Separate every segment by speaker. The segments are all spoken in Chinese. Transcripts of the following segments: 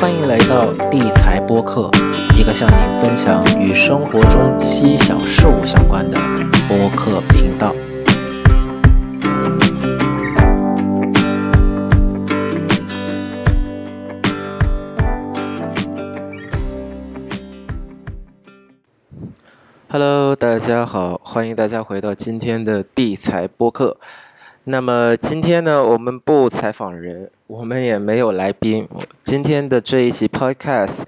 Speaker 1: 欢迎来到地财播客，一个向您分享与生活中细小事物相关的播客频道。Hello，大家好，欢迎大家回到今天的地财播客。那么今天呢，我们不采访人，我们也没有来宾。今天的这一期 Podcast，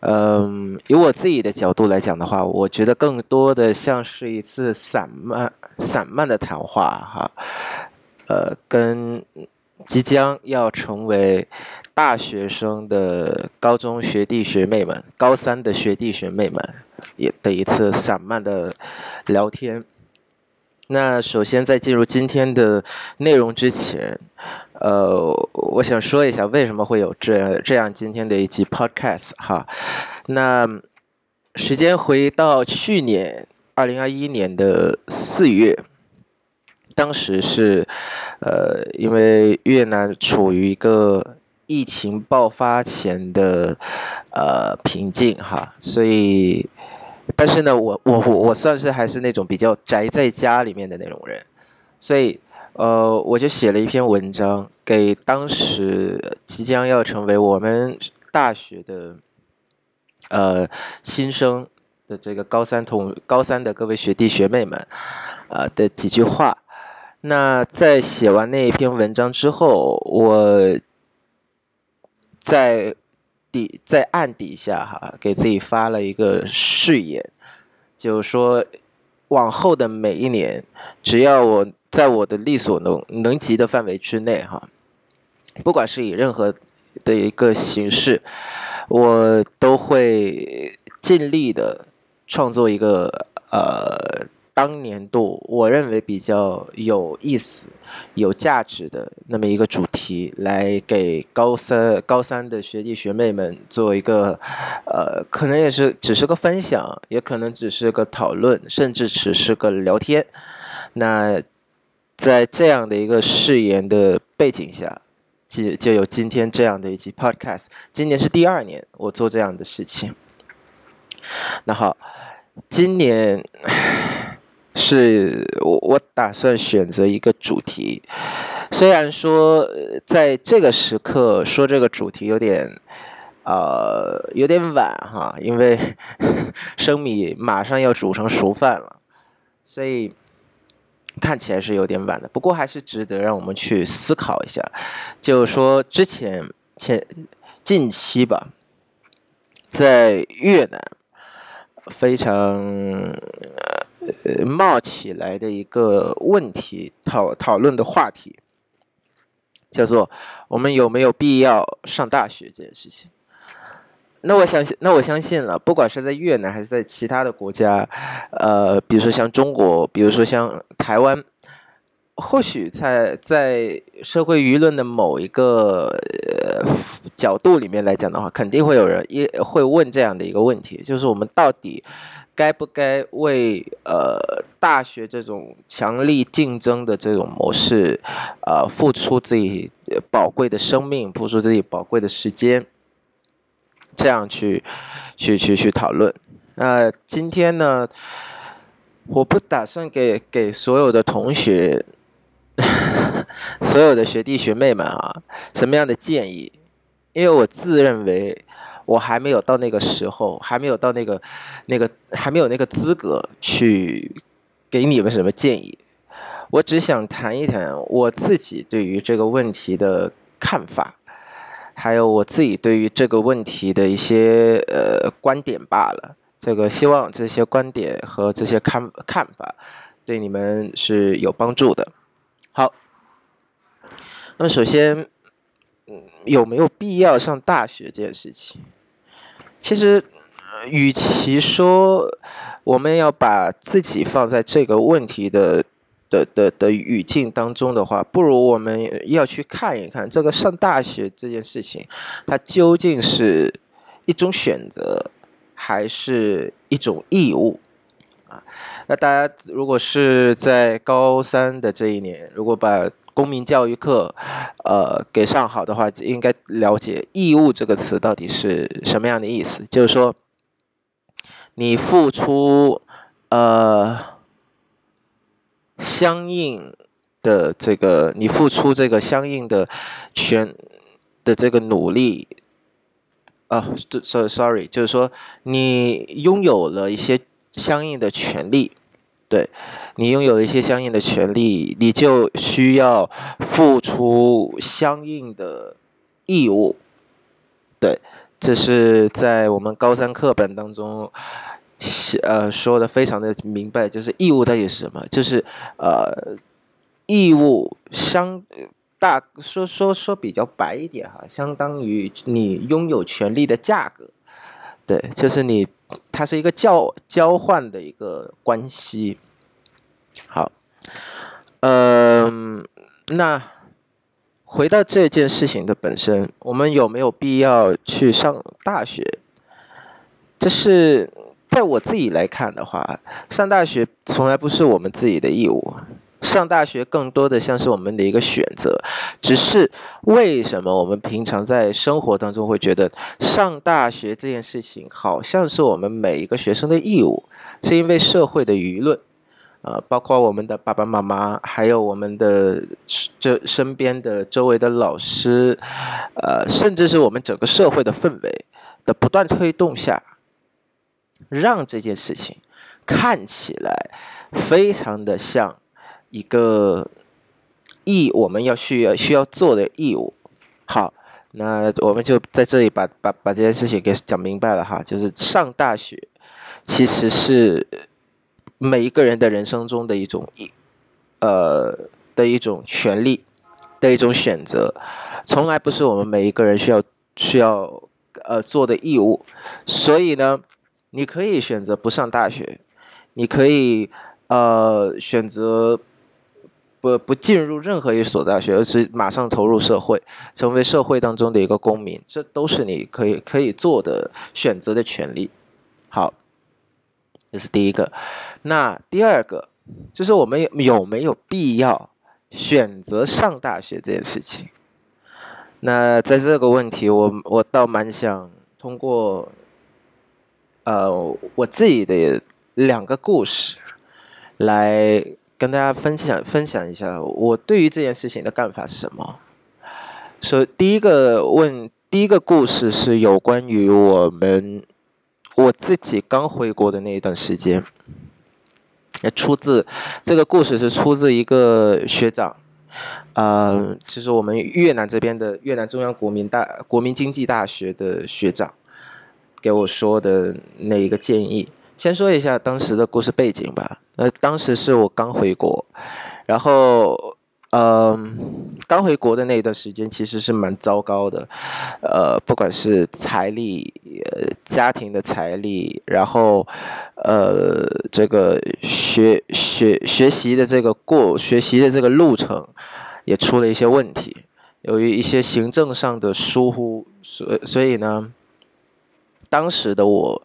Speaker 1: 嗯，以我自己的角度来讲的话，我觉得更多的像是一次散漫、散漫的谈话哈。呃，跟即将要成为大学生的高中学弟学妹们、高三的学弟学妹们，也的一次散漫的聊天。那首先，在进入今天的内容之前，呃，我想说一下为什么会有这这样今天的一期 podcast 哈。那时间回到去年二零二一年的四月，当时是呃，因为越南处于一个疫情爆发前的呃平静哈，所以。但是呢，我我我我算是还是那种比较宅在家里面的那种人，所以呃，我就写了一篇文章给当时即将要成为我们大学的呃新生的这个高三同高三的各位学弟学妹们啊的几句话。那在写完那一篇文章之后，我在。在暗底下哈，给自己发了一个誓言，就是说，往后的每一年，只要我在我的力所能能及的范围之内哈，不管是以任何的一个形式，我都会尽力的创作一个呃。当年度我认为比较有意思、有价值的那么一个主题，来给高三高三的学弟学妹们做一个，呃，可能也是只是个分享，也可能只是个讨论，甚至只是个聊天。那在这样的一个誓言的背景下，就就有今天这样的一期 Podcast。今年是第二年我做这样的事情。那好，今年。是我我打算选择一个主题，虽然说在这个时刻说这个主题有点，呃，有点晚哈，因为 生米马上要煮成熟饭了，所以看起来是有点晚的。不过还是值得让我们去思考一下，就是说之前前近期吧，在越南非常。呃，冒起来的一个问题讨讨论的话题，叫做我们有没有必要上大学这件事情。那我相信，那我相信了，不管是在越南还是在其他的国家，呃，比如说像中国，比如说像台湾，或许在在社会舆论的某一个角度里面来讲的话，肯定会有人也会问这样的一个问题，就是我们到底。该不该为呃大学这种强力竞争的这种模式，呃付出自己宝贵的生命，付出自己宝贵的时间，这样去去去去讨论。那今天呢，我不打算给给所有的同学，所有的学弟学妹们啊什么样的建议，因为我自认为。我还没有到那个时候，还没有到那个、那个，还没有那个资格去给你们什么建议。我只想谈一谈我自己对于这个问题的看法，还有我自己对于这个问题的一些呃观点罢了。这个希望这些观点和这些看看法对你们是有帮助的。好，那么首先，嗯有没有必要上大学这件事情？其实，与其说我们要把自己放在这个问题的的的的语境当中的话，不如我们要去看一看这个上大学这件事情，它究竟是一种选择，还是一种义务啊？那大家如果是在高三的这一年，如果把公民教育课，呃，给上好的话，应该了解“义务”这个词到底是什么样的意思。就是说，你付出呃相应的这个，你付出这个相应的权的这个努力，啊，so sorry，就是说你拥有了一些相应的权利。对，你拥有一些相应的权利，你就需要付出相应的义务。对，这是在我们高三课本当中，呃，说的非常的明白，就是义务到底是什么？就是呃，义务相大说说说比较白一点哈，相当于你拥有权利的价格。对，就是你。它是一个交交换的一个关系。好，嗯，那回到这件事情的本身，我们有没有必要去上大学？这是在我自己来看的话，上大学从来不是我们自己的义务。上大学更多的像是我们的一个选择，只是为什么我们平常在生活当中会觉得上大学这件事情好像是我们每一个学生的义务，是因为社会的舆论，呃，包括我们的爸爸妈妈，还有我们的这身边的周围的老师，呃，甚至是我们整个社会的氛围的不断推动下，让这件事情看起来非常的像。一个义，我们要需要需要做的义务。好，那我们就在这里把把把这件事情给讲明白了哈。就是上大学，其实是每一个人的人生中的一种义，呃的一种权利的一种选择，从来不是我们每一个人需要需要呃做的义务。所以呢，你可以选择不上大学，你可以呃选择。不不进入任何一所大学，而是马上投入社会，成为社会当中的一个公民，这都是你可以可以做的选择的权利。好，这是第一个。那第二个就是我们有没有必要选择上大学这件事情？那在这个问题，我我倒蛮想通过呃我自己的两个故事来。跟大家分享分享一下，我对于这件事情的看法是什么？说第一个问，第一个故事是有关于我们我自己刚回国的那一段时间，也出自这个故事是出自一个学长，呃，就是我们越南这边的越南中央国民大国民经济大学的学长给我说的那一个建议。先说一下当时的故事背景吧。呃，当时是我刚回国，然后，嗯，刚回国的那一段时间其实是蛮糟糕的，呃，不管是财力、呃，家庭的财力，然后，呃，这个学学学习的这个过学习的这个路程也出了一些问题，由于一些行政上的疏忽，所所以呢，当时的我。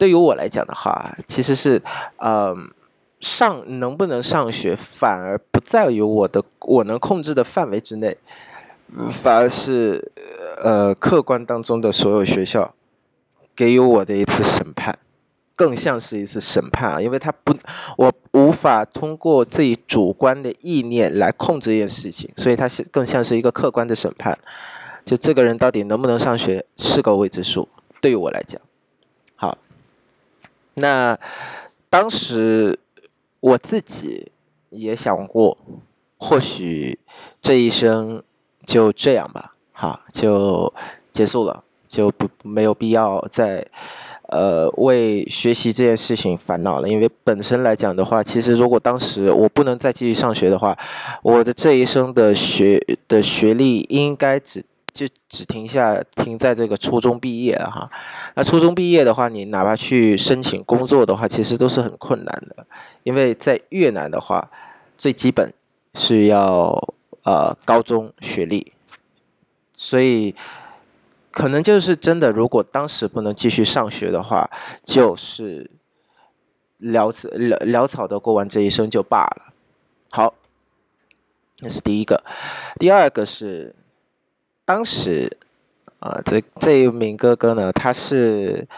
Speaker 1: 对于我来讲的话，其实是，嗯，上能不能上学，反而不在于我的我能控制的范围之内，反而是，呃，客观当中的所有学校给予我的一次审判，更像是一次审判啊，因为他不，我无法通过自己主观的意念来控制一件事情，所以它是更像是一个客观的审判，就这个人到底能不能上学是个未知数，对于我来讲。那当时我自己也想过，或许这一生就这样吧，哈，就结束了，就不没有必要再呃为学习这件事情烦恼了。因为本身来讲的话，其实如果当时我不能再继续上学的话，我的这一生的学的学历应该只。就只停下停在这个初中毕业哈，那初中毕业的话，你哪怕去申请工作的话，其实都是很困难的，因为在越南的话，最基本是要呃高中学历，所以可能就是真的，如果当时不能继续上学的话，就是潦草潦潦草的过完这一生就罢了。好，那是第一个。第二个是当时啊，这这一名哥哥呢，他是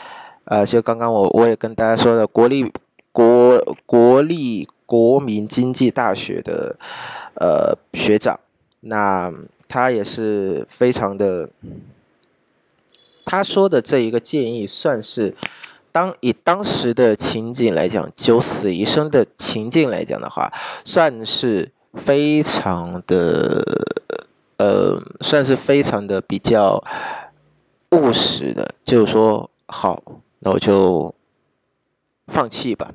Speaker 1: 呃，就刚刚我我也跟大家说的国立国国立国民经济大学的呃学长，那他也是非常的。他说的这一个建议，算是当以当时的情景来讲，九死一生的情境来讲的话，算是非常的，呃，算是非常的比较务实的，就是说，好，那我就放弃吧。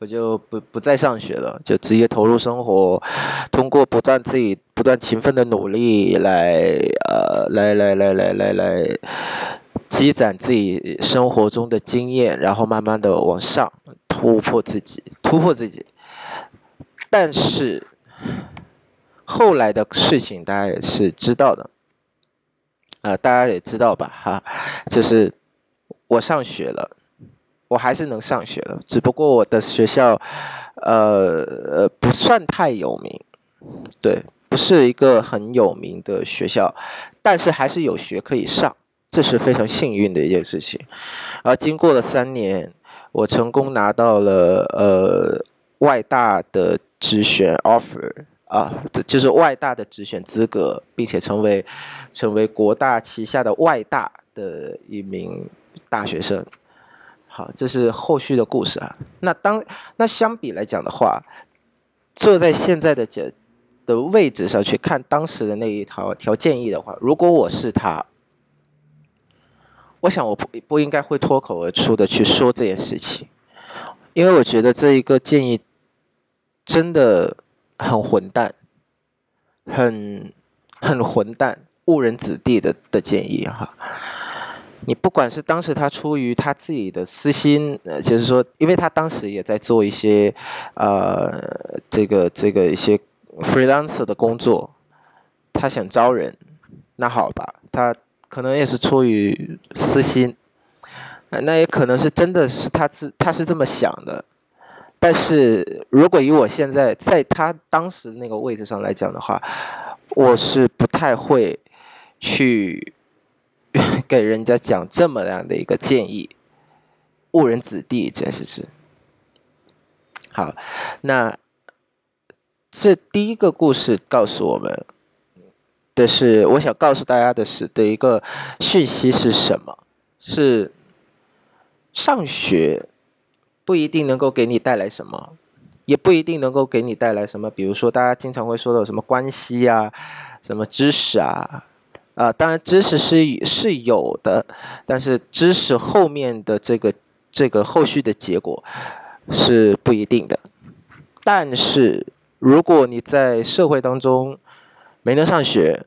Speaker 1: 我就不不再上学了，就直接投入生活，通过不断自己不断勤奋的努力来呃来来来来来来积攒自己生活中的经验，然后慢慢的往上突破自己，突破自己。但是后来的事情大家也是知道的，啊，大家也知道吧？哈，就是我上学了。我还是能上学的，只不过我的学校，呃呃，不算太有名，对，不是一个很有名的学校，但是还是有学可以上，这是非常幸运的一件事情。而经过了三年，我成功拿到了呃外大的直选 offer 啊，这就是外大的直选资格，并且成为成为国大旗下的外大的一名大学生。好，这是后续的故事啊。那当那相比来讲的话，坐在现在的这的位置上去看当时的那一条条建议的话，如果我是他，我想我不不应该会脱口而出的去说这件事情，因为我觉得这一个建议真的很混蛋，很很混蛋，误人子弟的的建议哈。你不管是当时他出于他自己的私心，呃，就是说，因为他当时也在做一些，呃，这个这个一些 freelancer 的工作，他想招人，那好吧，他可能也是出于私心，那也可能是真的是他是他是这么想的，但是如果以我现在在他当时那个位置上来讲的话，我是不太会去。给人家讲这么样的一个建议，误人子弟，真是是。好，那这第一个故事告诉我们的是，我想告诉大家的是的一个讯息是什么？是上学不一定能够给你带来什么，也不一定能够给你带来什么。比如说，大家经常会说的什么关系啊，什么知识啊。啊，当然知识是是有的，但是知识后面的这个这个后续的结果是不一定的。但是如果你在社会当中没能上学，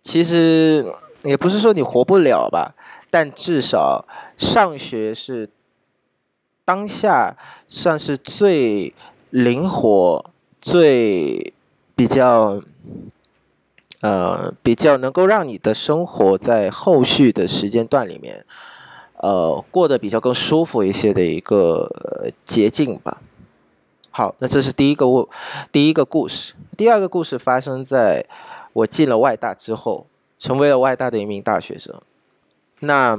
Speaker 1: 其实也不是说你活不了吧，但至少上学是当下算是最灵活、最比较。呃，比较能够让你的生活在后续的时间段里面，呃，过得比较更舒服一些的一个捷径吧。好，那这是第一个故，第一个故事。第二个故事发生在我进了外大之后，成为了外大的一名大学生。那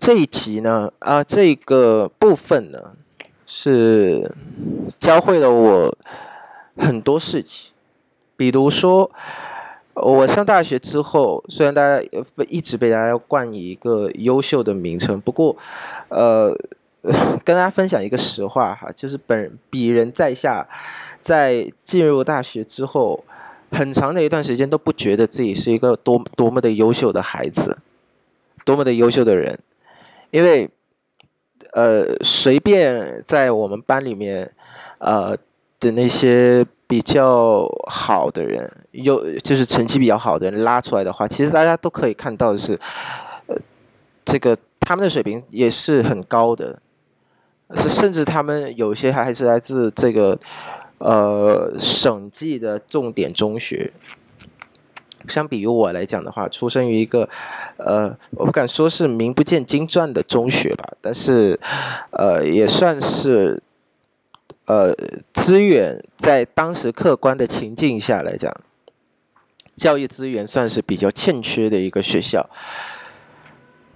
Speaker 1: 这一集呢，啊，这个部分呢，是教会了我很多事情。比如说，我上大学之后，虽然大家一直被大家冠以一个优秀的名称，不过，呃，跟大家分享一个实话哈，就是本鄙人在下，在进入大学之后，很长的一段时间都不觉得自己是一个多多么的优秀的孩子，多么的优秀的人，因为，呃，随便在我们班里面，呃的那些。比较好的人，有就是成绩比较好的人拉出来的话，其实大家都可以看到的是，这个他们的水平也是很高的，是甚至他们有些还还是来自这个呃省际的重点中学。相比于我来讲的话，出生于一个呃，我不敢说是名不见经传的中学吧，但是呃，也算是。呃资源在当时客观的情境下来讲，教育资源算是比较欠缺的一个学校。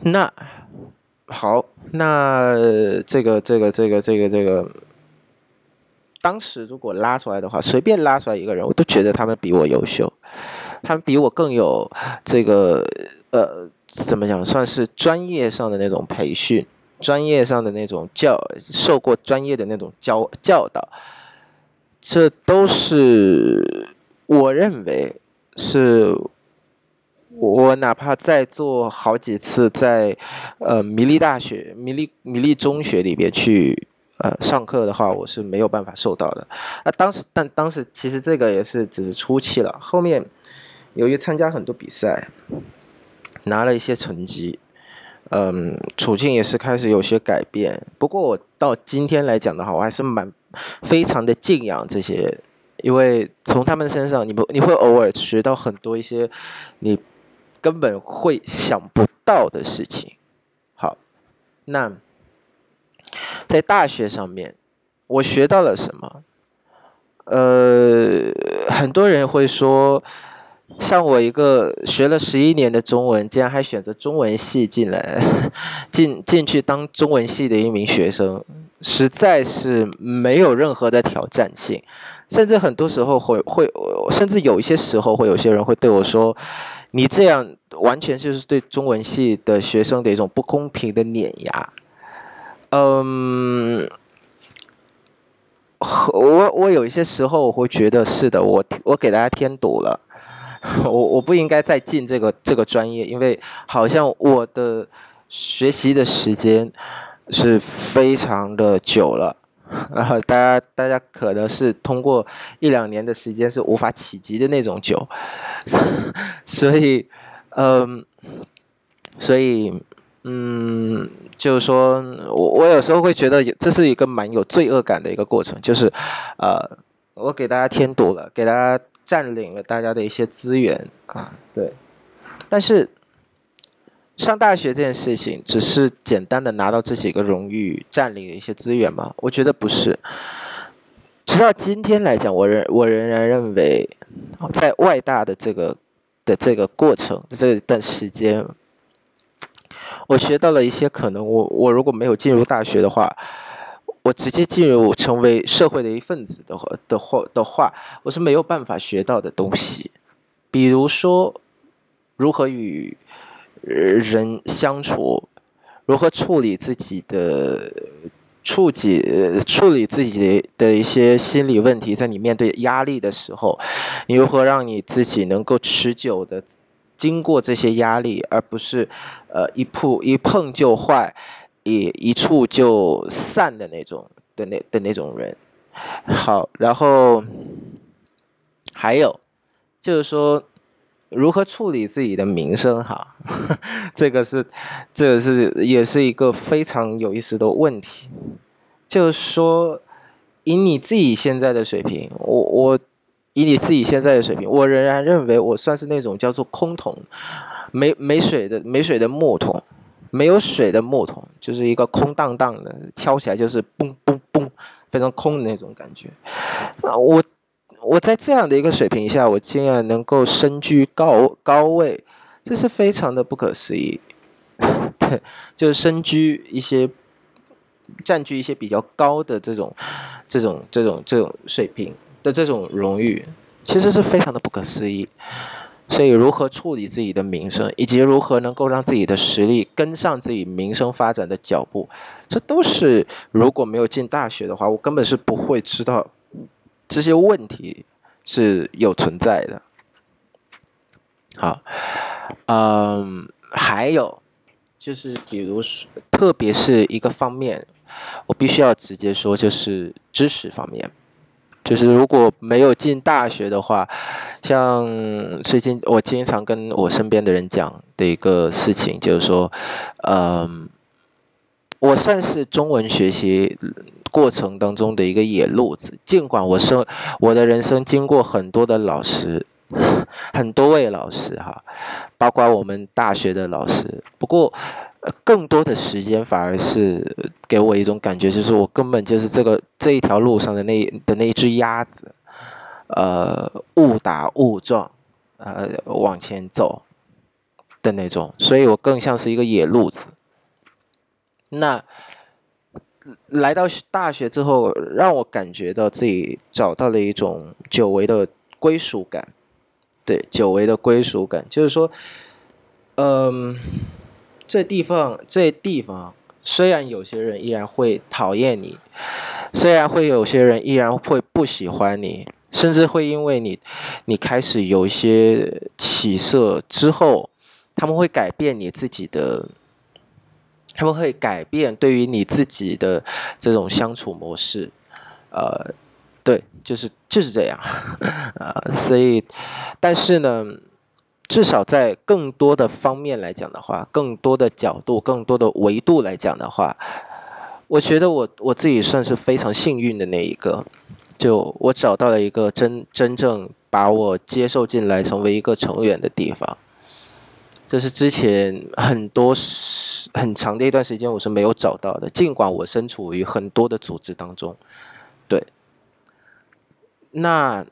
Speaker 1: 那好，那这个这个这个这个这个，当时如果拉出来的话，随便拉出来一个人，我都觉得他们比我优秀，他们比我更有这个呃怎么讲，算是专业上的那种培训，专业上的那种教，受过专业的那种教教导，这都是我认为是。我哪怕再做好几次，在呃米利大学、米利米利中学里边去呃上课的话，我是没有办法受到的。那当时，但当时其实这个也是只是初期了。后面由于参加很多比赛，拿了一些成绩，嗯，处境也是开始有些改变。不过我到今天来讲的话，我还是蛮非常的敬仰这些，因为从他们身上，你不你会偶尔学到很多一些你。根本会想不到的事情。好，那在大学上面，我学到了什么？呃，很多人会说，像我一个学了十一年的中文，竟然还选择中文系进来，进进去当中文系的一名学生，实在是没有任何的挑战性。甚至很多时候会会，甚至有一些时候会有些人会对我说。你这样完全就是对中文系的学生的一种不公平的碾压。嗯，我我有一些时候我会觉得是的，我我给大家添堵了，我我不应该再进这个这个专业，因为好像我的学习的时间是非常的久了。然后大家，大家可能是通过一两年的时间是无法企及的那种久，所以，嗯，所以，嗯，就是说我我有时候会觉得这是一个蛮有罪恶感的一个过程，就是，呃，我给大家添堵了，给大家占领了大家的一些资源啊，对，但是。上大学这件事情，只是简单的拿到这几个荣誉，占领了一些资源吗？我觉得不是。直到今天来讲，我仍我仍然认为，在外大的这个的这个过程这一段时间，我学到了一些可能我我如果没有进入大学的话，我直接进入成为社会的一份子的话的话的话，我是没有办法学到的东西，比如说如何与。人相处，如何处理自己的处己处理自己的的一些心理问题，在你面对压力的时候，你如何让你自己能够持久的经过这些压力，而不是呃一碰一碰就坏，一一触就散的那种的那的那种人。好，然后还有就是说。如何处理自己的名声？哈，这个是，这个是也是一个非常有意思的问题。就是说，以你自己现在的水平，我我以你自己现在的水平，我仍然认为我算是那种叫做空桶，没没水的没水的木桶，没有水的木桶，就是一个空荡荡的，敲起来就是嘣嘣嘣，非常空的那种感觉。啊，我。我在这样的一个水平下，我竟然能够身居高高位，这是非常的不可思议。对，就是身居一些，占据一些比较高的这种、这种、这种、这种水平的这种荣誉，其实是非常的不可思议。所以，如何处理自己的名声，以及如何能够让自己的实力跟上自己名声发展的脚步，这都是如果没有进大学的话，我根本是不会知道。这些问题是有存在的。好，嗯，还有就是，比如说，特别是一个方面，我必须要直接说，就是知识方面。就是如果没有进大学的话，像最近我经常跟我身边的人讲的一个事情，就是说，嗯，我算是中文学习。过程当中的一个野路子，尽管我生我的人生经过很多的老师，很多位老师哈，包括我们大学的老师。不过，更多的时间反而是给我一种感觉，就是我根本就是这个这一条路上的那的那一只鸭子，呃，误打误撞，呃，往前走的那种，所以我更像是一个野路子。那来到大学之后，让我感觉到自己找到了一种久违的归属感，对，久违的归属感，就是说，嗯。这地方，这地方，虽然有些人依然会讨厌你，虽然会有些人依然会不喜欢你，甚至会因为你，你开始有一些起色之后，他们会改变你自己的，他们会改变对于你自己的这种相处模式，呃，对，就是就是这样，啊，所以，但是呢。至少在更多的方面来讲的话，更多的角度、更多的维度来讲的话，我觉得我我自己算是非常幸运的那一个。就我找到了一个真真正把我接受进来成为一个成员的地方，这是之前很多很长的一段时间我是没有找到的。尽管我身处于很多的组织当中，对，那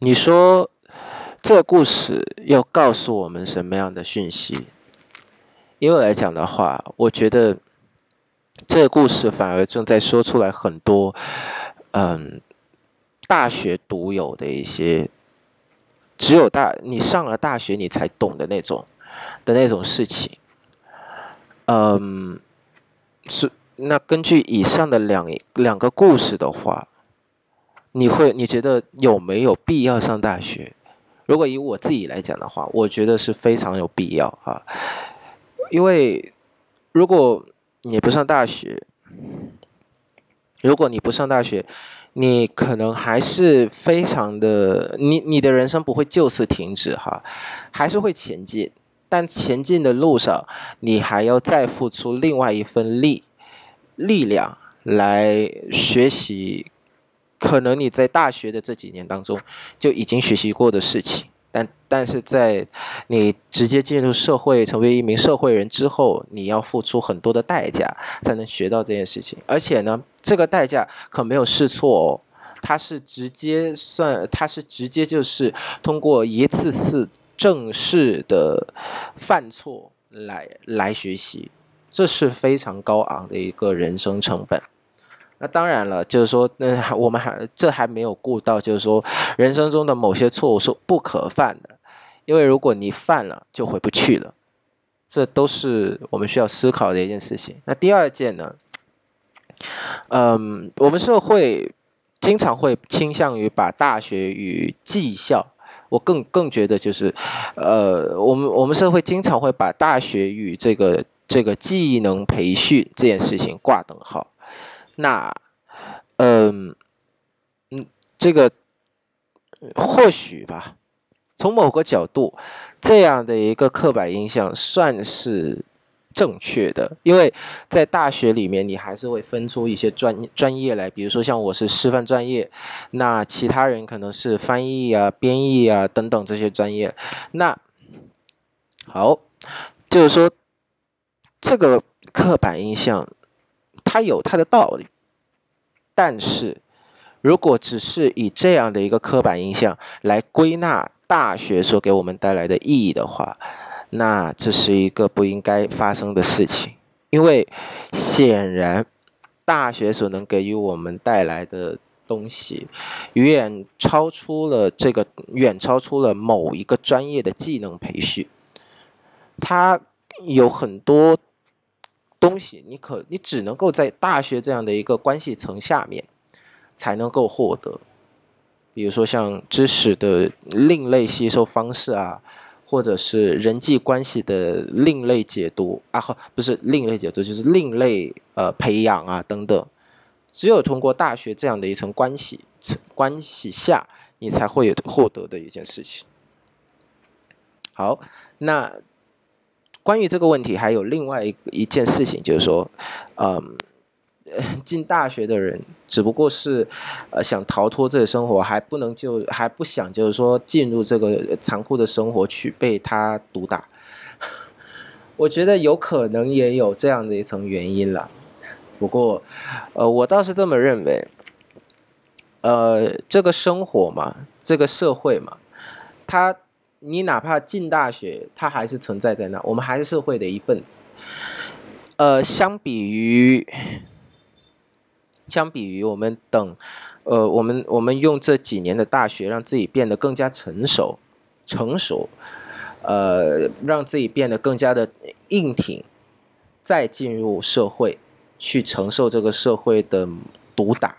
Speaker 1: 你说？这个故事要告诉我们什么样的讯息？因为来讲的话，我觉得这个故事反而正在说出来很多，嗯，大学独有的一些，只有大你上了大学你才懂的那种的那种事情。嗯，是那根据以上的两两个故事的话，你会你觉得有没有必要上大学？如果以我自己来讲的话，我觉得是非常有必要啊，因为如果你不上大学，如果你不上大学，你可能还是非常的，你你的人生不会就此停止哈，还是会前进，但前进的路上，你还要再付出另外一份力力量来学习。可能你在大学的这几年当中就已经学习过的事情，但但是在你直接进入社会成为一名社会人之后，你要付出很多的代价才能学到这件事情。而且呢，这个代价可没有试错哦，它是直接算，它是直接就是通过一次次正式的犯错来来学习，这是非常高昂的一个人生成本。那当然了，就是说，那我们还这还没有顾到，就是说，人生中的某些错误是不可犯的，因为如果你犯了，就回不去了，这都是我们需要思考的一件事情。那第二件呢，嗯，我们社会经常会倾向于把大学与技校，我更更觉得就是，呃，我们我们社会经常会把大学与这个这个技能培训这件事情挂等号。那，嗯，嗯，这个或许吧，从某个角度，这样的一个刻板印象算是正确的，因为在大学里面，你还是会分出一些专专业来，比如说像我是师范专业，那其他人可能是翻译啊、编译啊等等这些专业。那好，就是说这个刻板印象。它有它的道理，但是如果只是以这样的一个刻板印象来归纳大学所给我们带来的意义的话，那这是一个不应该发生的事情。因为显然，大学所能给予我们带来的东西，远超出了这个，远超出了某一个专业的技能培训。它有很多。东西你可你只能够在大学这样的一个关系层下面才能够获得，比如说像知识的另类吸收方式啊，或者是人际关系的另类解读啊，不是另类解读，就是另类呃培养啊等等，只有通过大学这样的一层关系层关系下，你才会有获得的一件事情。好，那。关于这个问题，还有另外一一件事情，就是说，嗯，进大学的人只不过是呃想逃脱这个生活，还不能就还不想就是说进入这个残酷的生活去被他毒打。我觉得有可能也有这样的一层原因了。不过，呃，我倒是这么认为。呃，这个生活嘛，这个社会嘛，它，你哪怕进大学，它还是存在在那，我们还是社会的一份子。呃，相比于，相比于我们等，呃，我们我们用这几年的大学让自己变得更加成熟，成熟，呃，让自己变得更加的硬挺，再进入社会，去承受这个社会的毒打。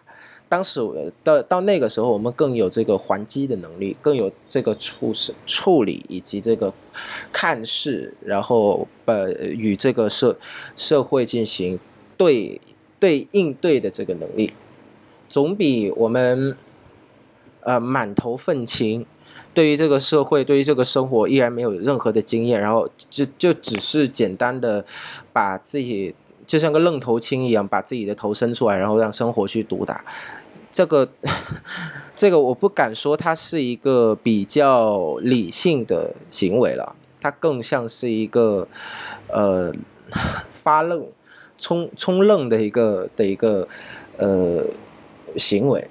Speaker 1: 当时到到那个时候，我们更有这个还击的能力，更有这个处事处理以及这个看事，然后呃与这个社社会进行对对应对的这个能力，总比我们呃满头愤青，对于这个社会，对于这个生活依然没有任何的经验，然后就就只是简单的把自己就像个愣头青一样，把自己的头伸出来，然后让生活去毒打。这个，这个我不敢说它是一个比较理性的行为了，它更像是一个，呃，发愣、冲冲愣的一个的一个呃行为，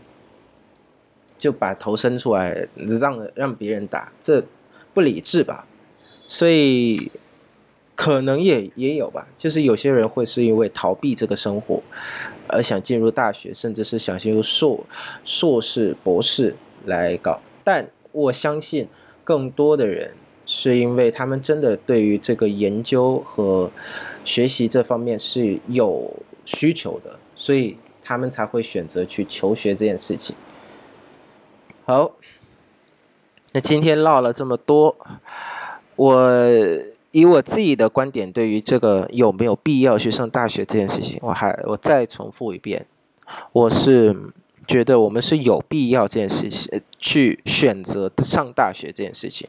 Speaker 1: 就把头伸出来让让别人打，这不理智吧？所以。可能也也有吧，就是有些人会是因为逃避这个生活，而想进入大学，甚至是想进入硕硕士、博士来搞。但我相信，更多的人是因为他们真的对于这个研究和学习这方面是有需求的，所以他们才会选择去求学这件事情。好，那今天唠了这么多，我。以我自己的观点，对于这个有没有必要去上大学这件事情，我还我再重复一遍，我是觉得我们是有必要这件事情去选择上大学这件事情，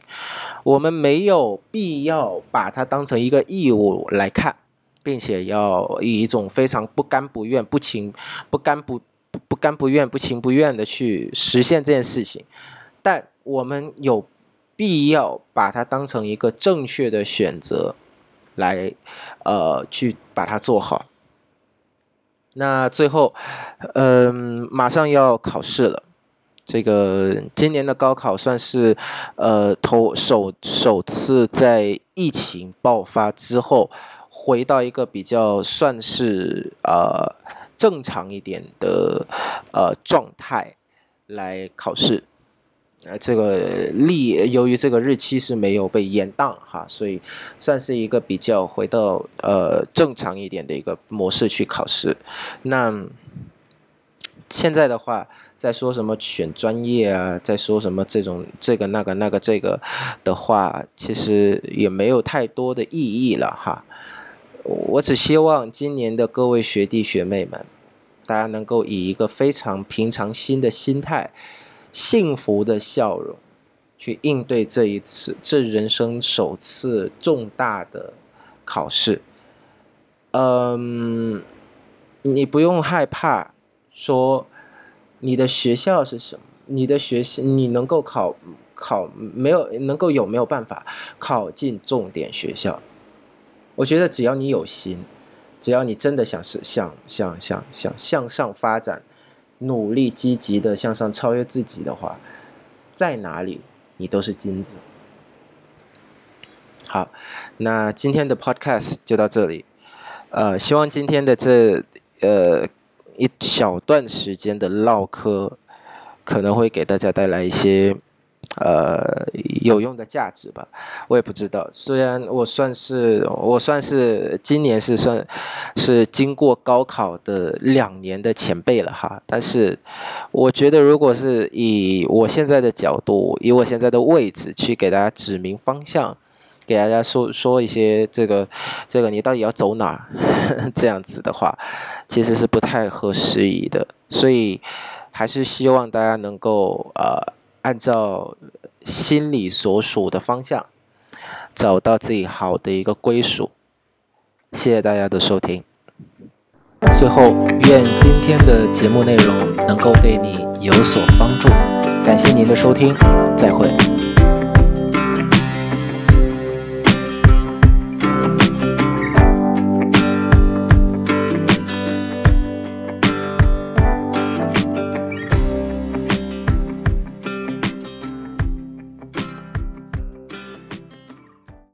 Speaker 1: 我们没有必要把它当成一个义务来看，并且要以一种非常不甘不愿、不情不甘不不甘不愿、不情不愿的去实现这件事情，但我们有。必要把它当成一个正确的选择，来，呃，去把它做好。那最后，嗯，马上要考试了，这个今年的高考算是，呃，头首首次在疫情爆发之后，回到一个比较算是呃正常一点的呃状态来考试。呃，这个历由于这个日期是没有被延宕哈，所以算是一个比较回到呃正常一点的一个模式去考试。那现在的话，在说什么选专业啊，在说什么这种这个那个那个这个的话，其实也没有太多的意义了哈。我只希望今年的各位学弟学妹们，大家能够以一个非常平常心的心态。幸福的笑容，去应对这一次这人生首次重大的考试。嗯，你不用害怕，说你的学校是什么？你的学习你能够考考没有能够有没有办法考进重点学校？我觉得只要你有心，只要你真的想是想想想想向上发展。努力积极的向上超越自己的话，在哪里你都是金子。好，那今天的 podcast 就到这里。呃，希望今天的这呃一小段时间的唠嗑，可能会给大家带来一些。呃，有用的价值吧，我也不知道。虽然我算是我算是今年是算是经过高考的两年的前辈了哈，但是我觉得，如果是以我现在的角度，以我现在的位置去给大家指明方向，给大家说说一些这个这个你到底要走哪儿 这样子的话，其实是不太合时宜的。所以还是希望大家能够呃。按照心里所属的方向，找到自己好的一个归属。谢谢大家的收听。最后，愿今天的节目内容能够对你有所帮助。感谢您的收听，再会。